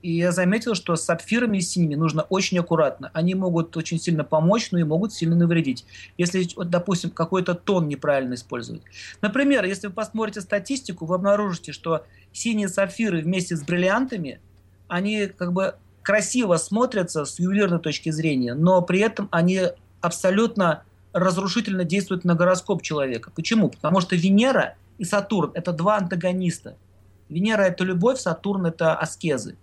И я заметил, что с сапфирами и синими нужно очень аккуратно. Они могут очень сильно помочь, но и могут сильно навредить. Если, вот, допустим, какой-то тон неправильно использовать. Например, если вы посмотрите статистику, вы обнаружите, что синие сапфиры вместе с бриллиантами, они как бы красиво смотрятся с ювелирной точки зрения, но при этом они абсолютно разрушительно действуют на гороскоп человека. Почему? Потому что Венера и Сатурн – это два антагониста. Венера – это любовь, Сатурн – это аскезы.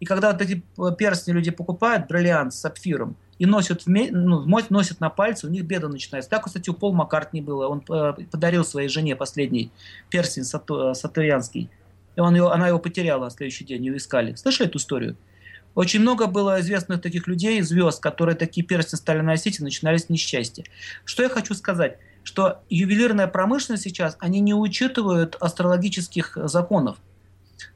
И когда вот эти перстни люди покупают, бриллиант с сапфиром, и носят, ну, носят на пальце, у них беда начинается. Так, кстати, у Пол Маккартни было. Он э, подарил своей жене последний перстень сату, сатурянский. И он его, она его потеряла на следующий день, ее искали. Слышали эту историю? Очень много было известных таких людей, звезд, которые такие перстни стали носить и начинались несчастья. Что я хочу сказать? Что ювелирная промышленность сейчас, они не учитывают астрологических законов.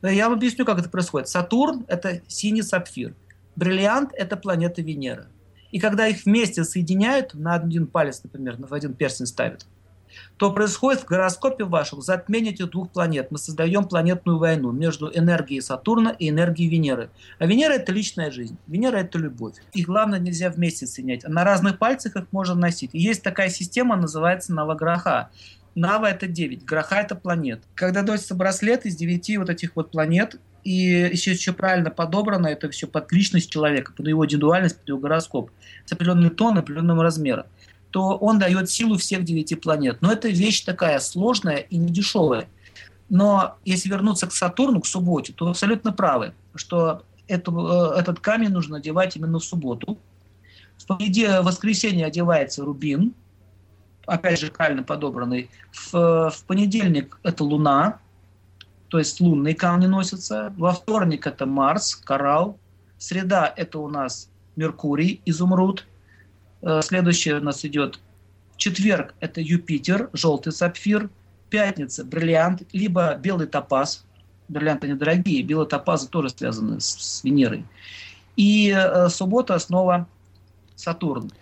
Я вам объясню, как это происходит. Сатурн – это синий сапфир. Бриллиант – это планета Венера. И когда их вместе соединяют, на один палец, например, в один перстень ставят, то происходит в гороскопе вашем затмение этих двух планет. Мы создаем планетную войну между энергией Сатурна и энергией Венеры. А Венера – это личная жизнь, Венера – это любовь. И главное, нельзя вместе соединять. На разных пальцах их можно носить. И есть такая система, называется Наваграха. Нава – это 9, Граха – это планет. Когда носится браслет из 9 вот этих вот планет, и еще, еще правильно подобрано, это все под личность человека, под его индивидуальность, под его гороскоп, с определенный тон, определенного размера, то он дает силу всех девяти планет. Но это вещь такая сложная и недешевая. Но если вернуться к Сатурну, к субботе, то абсолютно правы, что эту, э, этот камень нужно одевать именно в субботу. В воскресенье одевается рубин, опять же, правильно подобранный. В, в понедельник это Луна, то есть лунные камни носятся. Во вторник это Марс, коралл. Среда это у нас Меркурий, изумруд. Э, следующее у нас идет четверг это Юпитер, желтый сапфир. Пятница бриллиант, либо белый топаз. Бриллианты недорогие, белые топазы тоже связаны с, с Венерой. И э, суббота снова Сатурн.